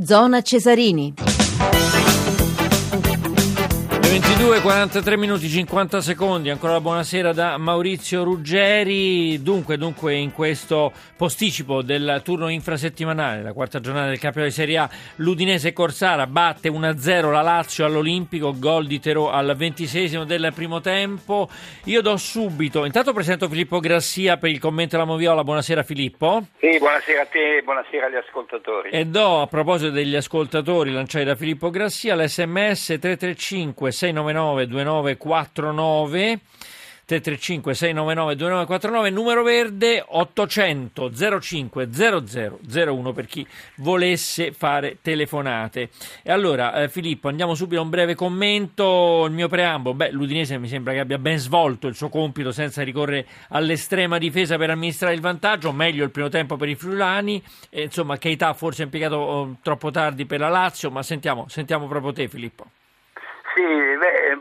Zona Cesarini. 22, 43 minuti, 50 secondi, ancora buonasera da Maurizio Ruggeri. Dunque, dunque, in questo posticipo del turno infrasettimanale, la quarta giornata del campionato di Serie A, l'Udinese Corsara batte 1-0 la Lazio all'Olimpico, gol di Terò al 26 del primo tempo. Io do subito, intanto presento Filippo Grassia per il commento della Moviola. Buonasera Filippo. Sì, buonasera a te e buonasera agli ascoltatori. E do, a proposito degli ascoltatori lanciati da Filippo Grassia, l'SMS 335 699 2949 335 699 2949 numero verde 800 05 0001 per chi volesse fare telefonate. E allora eh, Filippo andiamo subito a un breve commento. Il mio preambolo beh l'Udinese mi sembra che abbia ben svolto il suo compito senza ricorrere all'estrema difesa per amministrare il vantaggio meglio il primo tempo per i friulani. E, insomma Keita forse ha impiegato oh, troppo tardi per la Lazio ma sentiamo, sentiamo proprio te Filippo sì, beh,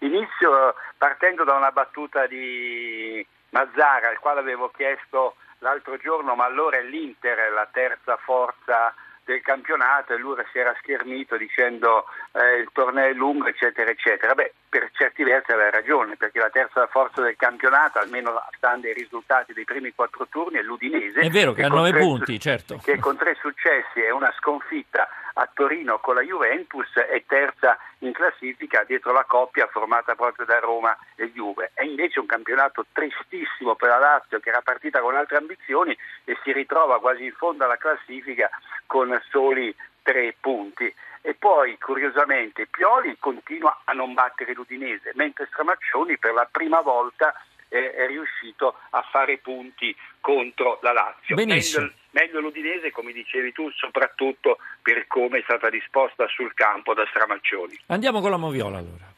inizio partendo da una battuta di Mazzara, al quale avevo chiesto l'altro giorno, ma allora è l'Inter la terza forza del campionato e lui si era schermito dicendo eh, il torneo è lungo eccetera eccetera. Beh, per certi versi aveva ragione perché la terza forza del campionato, almeno stando ai risultati dei primi quattro turni, è l'Udinese. È vero che, che ha nove punti, certo. Che con tre successi e una sconfitta a Torino con la Juventus è terza in classifica dietro la coppia formata proprio da Roma e Juve. È invece un campionato tristissimo per la Lazio che era partita con altre ambizioni e si ritrova quasi in fondo alla classifica con soli tre punti. E poi, curiosamente, Pioli continua a non battere l'Udinese, mentre Stramaccioni per la prima volta eh, è riuscito a fare punti contro la Lazio. Benissimo. Meglio, meglio l'Udinese, come dicevi tu, soprattutto per come è stata disposta sul campo da Stramaccioni. Andiamo con la Moviola allora.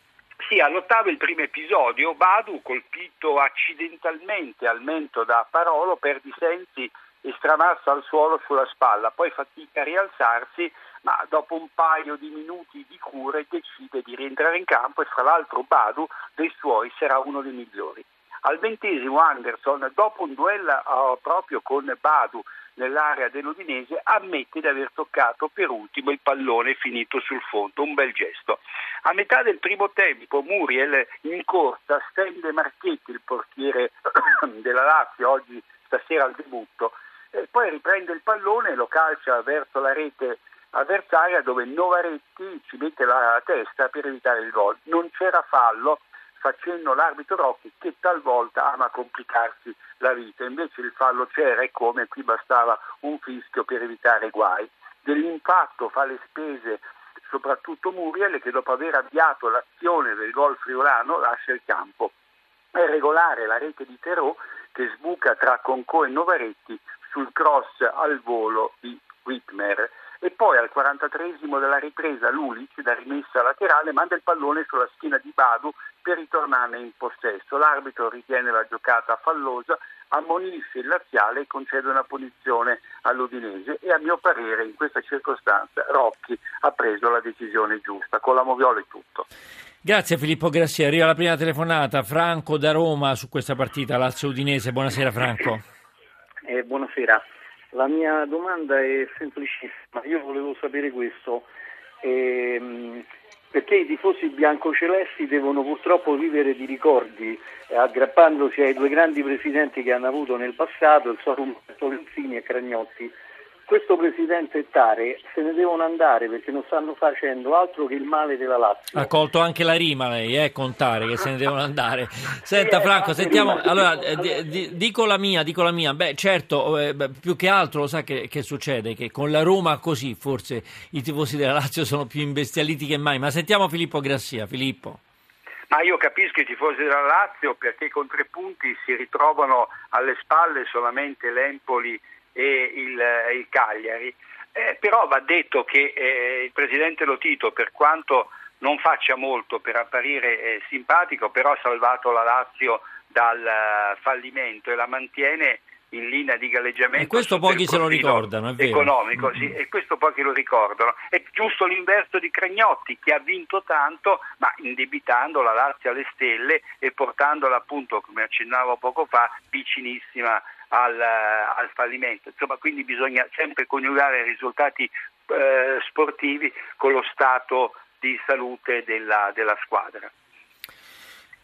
Sì, all'ottavo il primo episodio, Badu colpito accidentalmente al mento da Parolo perde i sensi e stramassa al suolo sulla spalla, poi fatica a rialzarsi, ma dopo un paio di minuti di cure decide di rientrare in campo e fra l'altro Badu dei suoi sarà uno dei migliori. Al ventesimo Anderson, dopo un duello uh, proprio con Badu nell'area dell'Udinese, ammette di aver toccato per ultimo il pallone finito sul fondo, un bel gesto. A metà del primo tempo Muriel in corsa stende Marchetti, il portiere della Lazio, oggi stasera al debutto, e poi riprende il pallone e lo calcia verso la rete avversaria dove Novaretti ci mette la testa per evitare il gol. Non c'era fallo facendo l'arbitro Rocchi che talvolta ama complicarsi la vita, invece il fallo c'era e come qui bastava un fischio per evitare guai. Dell'impatto fa le spese soprattutto Muriel che dopo aver avviato l'azione del gol friulano lascia il campo. È regolare la rete di Terò che sbuca tra Concò e Novaretti sul cross al volo di Whitmer e poi al 43 della ripresa Lulic da rimessa laterale manda il pallone sulla schiena di Badu per ritornarne in possesso. L'arbitro ritiene la giocata fallosa, ammonisce il laziale e concede una punizione all'Udinese e a mio parere in questa circostanza Rocchi ha preso la decisione giusta. Con la Moviola è tutto. Grazie Filippo Grassia, arriva la prima telefonata. Franco da Roma su questa partita Lazio-Udinese. Buonasera Franco. Eh, buonasera. La mia domanda è semplicissima. Io volevo sapere questo. Ehm, perché i tifosi biancocelesti devono purtroppo vivere di ricordi, eh, aggrappandosi ai due grandi presidenti che hanno avuto nel passato, il Sorum Tolenzini e Cragnotti. Questo presidente e Tare se ne devono andare perché non stanno facendo altro che il male della Lazio. Ha colto anche la rima lei, eh, contare che se ne devono andare. Senta Franco, sentiamo, allora, eh, di, dico la mia, dico la mia, beh certo, eh, più che altro lo sa che, che, succede, che con la Roma così forse i tifosi della Lazio sono più imbestialiti che mai, ma sentiamo Filippo Grassia, Filippo. Ma io capisco i tifosi della Lazio perché con tre punti si ritrovano alle spalle solamente l'Empoli e il, il Cagliari. Eh, però va detto che eh, il presidente Lotito, per quanto non faccia molto per apparire eh, simpatico, però ha salvato la Lazio dal uh, fallimento e la mantiene in linea di galleggiamento. E questo pochi se lo ricordano, è vero. Economico, mm-hmm. sì, e questo pochi lo ricordano. È giusto l'inverso di Cragnotti che ha vinto tanto, ma indebitando la Lazio alle stelle e portandola appunto, come accennavo poco fa, vicinissima al, al, fallimento. Insomma, quindi bisogna sempre coniugare risultati eh, sportivi con lo stato di salute della, della squadra.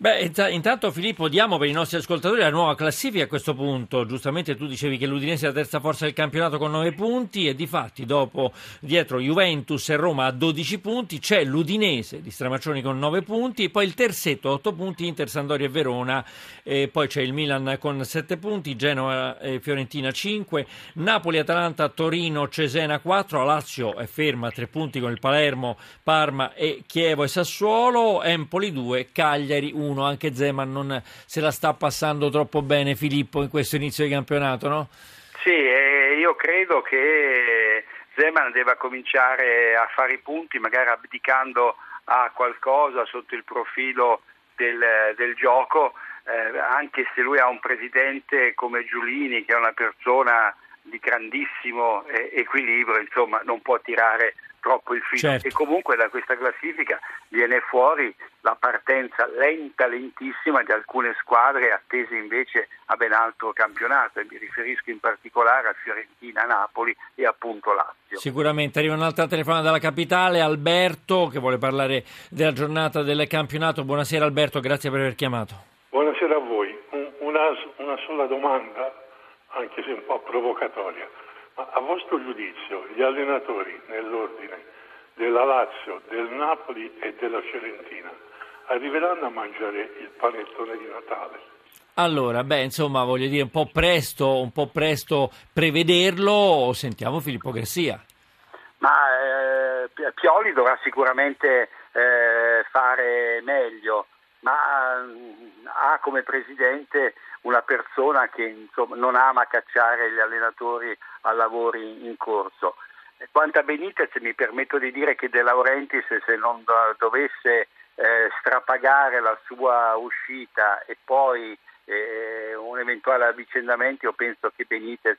Beh, intanto Filippo diamo per i nostri ascoltatori la nuova classifica a questo punto. Giustamente tu dicevi che l'Udinese è la terza forza del campionato con 9 punti e di fatti dopo dietro Juventus e Roma a 12 punti c'è l'Udinese di Stramaccioni con 9 punti e poi il terzetto 8 punti Inter, Sandoria e Verona e poi c'è il Milan con 7 punti, Genova e Fiorentina 5, Napoli, Atalanta, Torino, Cesena 4, Lazio è ferma a 3 punti con il Palermo, Parma e Chievo e Sassuolo, Empoli 2, Cagliari 1 1, anche Zeman non se la sta passando troppo bene Filippo in questo inizio di campionato, no? Sì, eh, io credo che Zeman debba cominciare a fare i punti, magari abdicando a qualcosa sotto il profilo del, del gioco, eh, anche se lui ha un presidente come Giulini, che è una persona di grandissimo eh, equilibrio, insomma non può tirare troppo il filo certo. e comunque da questa classifica viene fuori la partenza lenta, lentissima di alcune squadre attese invece a ben altro campionato e mi riferisco in particolare a Fiorentina, Napoli e appunto Lazio. Sicuramente arriva un'altra telefonata dalla capitale, Alberto che vuole parlare della giornata del campionato. Buonasera Alberto, grazie per aver chiamato. Buonasera a voi, una, una sola domanda, anche se un po' provocatoria a vostro giudizio gli allenatori nell'ordine della Lazio, del Napoli e della Fiorentina arriveranno a mangiare il panettone di Natale? Allora, beh, insomma, voglio dire, un po' presto, un po' presto prevederlo, sentiamo Filippo Gressia. Ma eh, Pioli dovrà sicuramente eh, fare meglio, ma eh, ha come presidente una persona che insomma, non ama cacciare gli allenatori a lavori in corso. Quanto a Benitez mi permetto di dire che De Laurentiis se non dovesse eh, strapagare la sua uscita e poi eh, un eventuale avvicendamento io penso che Benitez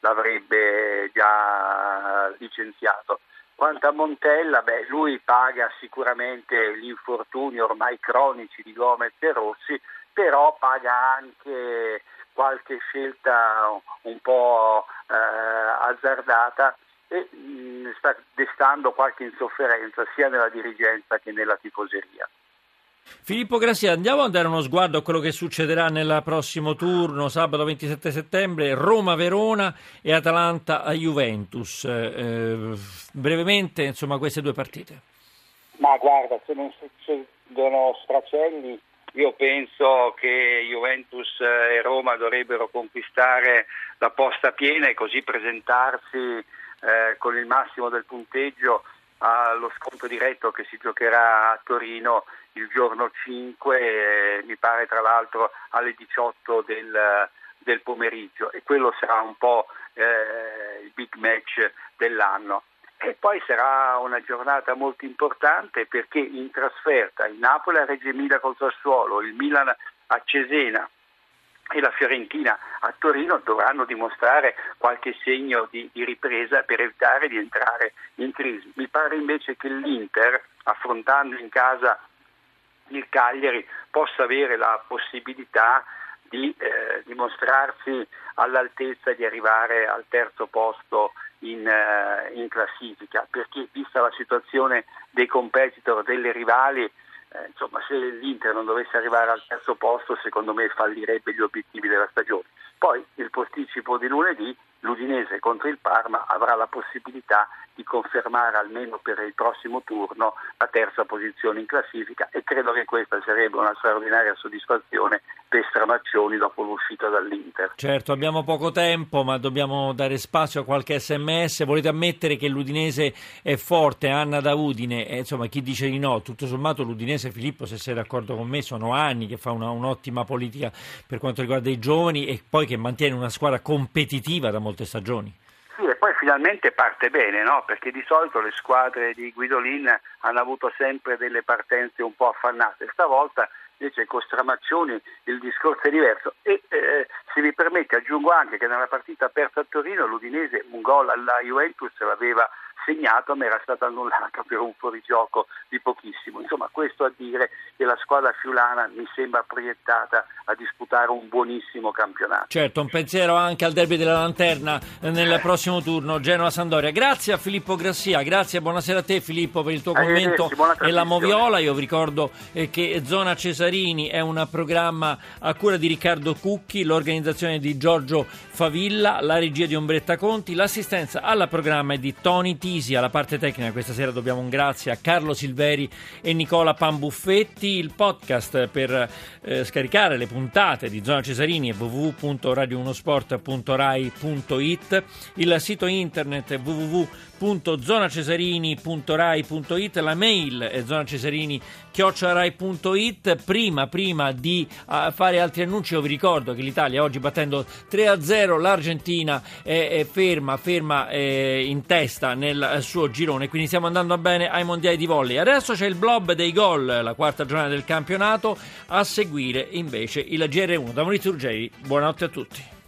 l'avrebbe già licenziato. Quanto a Montella, beh, lui paga sicuramente gli infortuni ormai cronici di Gomez e Rossi, però paga anche qualche scelta un po' eh, azzardata e mh, mm, sta destando qualche insofferenza sia nella dirigenza che nella tifoseria. Filippo Grassia, andiamo a dare uno sguardo a quello che succederà nel prossimo turno, sabato 27 settembre, Roma-Verona e Atalanta-Juventus. Eh, brevemente, insomma, queste due partite. Ma guarda, se non succedono stracelli io penso che Juventus e Roma dovrebbero conquistare la posta piena e così presentarsi eh, con il massimo del punteggio allo scontro diretto che si giocherà a Torino il giorno 5, eh, mi pare tra l'altro alle 18 del, del pomeriggio e quello sarà un po' eh, il big match dell'anno. E poi sarà una giornata molto importante perché in trasferta il Napoli a Reggio Emilia col Sassuolo, il Milan a Cesena e la Fiorentina a Torino dovranno dimostrare qualche segno di, di, ripresa per evitare di entrare in crisi. Mi pare invece che l'Inter, affrontando in casa il Cagliari, possa avere la possibilità di eh, dimostrarsi all'altezza di arrivare al terzo posto in, uh, in, classifica, perché vista la situazione dei competitor, delle rivali, eh, insomma, se l'Inter non dovesse arrivare al terzo posto, secondo me fallirebbe gli obiettivi della stagione. Poi il posticipo di lunedì, l'Udinese contro il Parma avrà la possibilità di confermare almeno per il prossimo turno la terza posizione in classifica e credo che questa sarebbe una straordinaria soddisfazione per Stramaccioni dopo l'uscita dall'Inter. Certo, abbiamo poco tempo, ma dobbiamo dare spazio a qualche sms. Volete ammettere che l'Udinese è forte, Anna da Udine? E, insomma, chi dice di no? Tutto sommato l'Udinese, Filippo, se sei d'accordo con me, sono anni che fa una, un'ottima politica per quanto riguarda i giovani e poi che mantiene una squadra competitiva da molte stagioni. Sì, e poi finalmente parte bene, no? perché di solito le squadre di Guidolin hanno avuto sempre delle partenze un po' affannate. Stavolta invece con Stramaccioni il discorso è diverso e eh, se mi permette aggiungo anche che nella partita aperta a Torino l'Udinese un gol alla Juventus l'aveva segnato ma era stata annullata per un fuorigioco di pochissimo. Insomma, questo a dire che la squadra fiulana mi sembra proiettata a disputare un buonissimo campionato. Certo, un pensiero anche al derby della lanterna eh, nel prossimo turno Genova-Sandoria. Grazie a Filippo Grassia, grazie, buonasera a te Filippo per il tuo commento e la Moviola. Io vi ricordo eh, che Zona Cesarini è un programma a cura di Riccardo Cucchi, l'organizzazione di Giorgio Favilla, la regia di Ombretta Conti, l'assistenza alla programma è di Tony Tisi, alla parte tecnica questa sera dobbiamo un grazie a Carlo Silveri e Nicola Pambuffetti, il podcast per eh, scaricare le puntate di Zona Cesarini è www.radio1sport.rai.it, il sito internet è www.zonacesarini.rai.it, la mail è zonacesarini.rai.it. Prima, prima di uh, fare altri annunci, io vi ricordo che l'Italia oggi battendo 3-0 l'Argentina è, è ferma, ferma eh, in testa nel suo girone, quindi stiamo andando bene ai mondiali di volley. Adesso c'è il blob dei gol, la quarta giornata del campionato, a seguire invece il GR1 da Maurizio Ruggeri. Buonanotte a tutti.